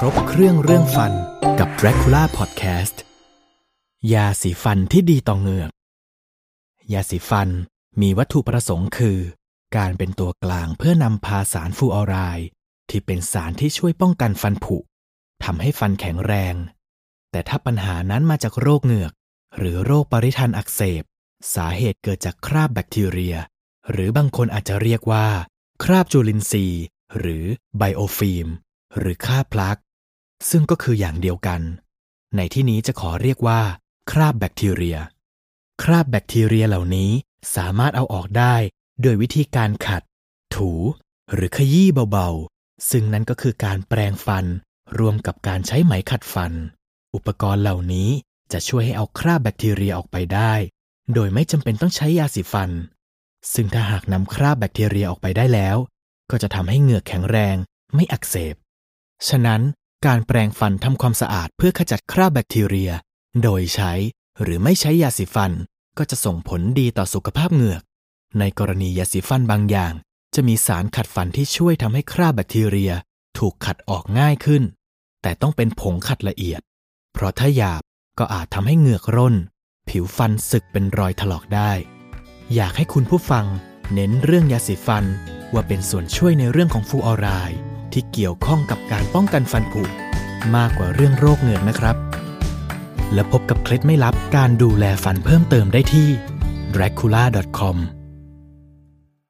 ครบเครื่องเรื่องฟันกับ Dracula Podcast ยาสีฟันที่ดีต่อเหงือก ยาสีฟันมีวัตถุประสงค์คือ การเป็นตัวกลางเพื่อนำพาสารฟูออไรด์ที่เป็นสารที่ช่วยป้องกันฟันผุทำให้ฟันแข็งแรง แต่ถ้าปัญหานั้นมาจากโรคเหงือก หรือโรคปริทันอักเสบ สาเหตุเกิดจากคราบแบคทีเรีย หรือบางคนอาจจะเรียกว่า คราบจุลินทรีย์ หรือไบโอฟิล์มหรือคราพลัก ซึ่งก็คืออย่างเดียวกัน ในที่นี้จะขอเรียกว่า คราบแบคทีเรีย คราบแบคทีเรียเหล่านี้สามารถเอาออกได้โดยวิธีการขัด ถู หรือขยี้เบาๆ ซึ่งนั่นก็คือการแปรงฟัน รวมกับการใช้ไหมขัดฟัน อุปกรณ์เหล่านี้จะช่วยให้เอาคราบแบคทีเรียออกไปได้ โดยไม่จำเป็นต้องใช้ยาสีฟัน ซึ่งถ้าหากนำคราบแบคทีเรียออกไปได้แล้ว ก็จะทำให้เหงือกแข็งแรงไม่อักเสบ ฉะนั้น การแปรงฟันทำความสะอาดเพื่อขจัดคราบแบคทีเรีย โดยใช้หรือไม่ใช้ยาสีฟันก็จะส่งผลดีต่อสุขภาพเหงือก ในกรณียาสีฟันบางอย่าง จะมีสารขัดฟันที่ช่วยทำให้คราบแบคทีเรียถูกขัดออกง่ายขึ้น แต่ต้องเป็นผงขัดละเอียด เพราะถ้าหยาบก็อาจทำให้เหงือกร่น ผิวฟันสึกเป็นรอยถลอกได้ อยากให้คุณผู้ฟังเน้นเรื่องยาสีฟันว่าเป็นส่วนช่วยในเรื่องของฟูออไรด์ ที่เกี่ยวข้องกับการป้องกันฟันผุมากกว่าเรื่องโรคเหงือกนะครับ และพบกับเคล็ดไม่ลับการดูแลฟันเพิ่มเติมได้ที่ dracula.com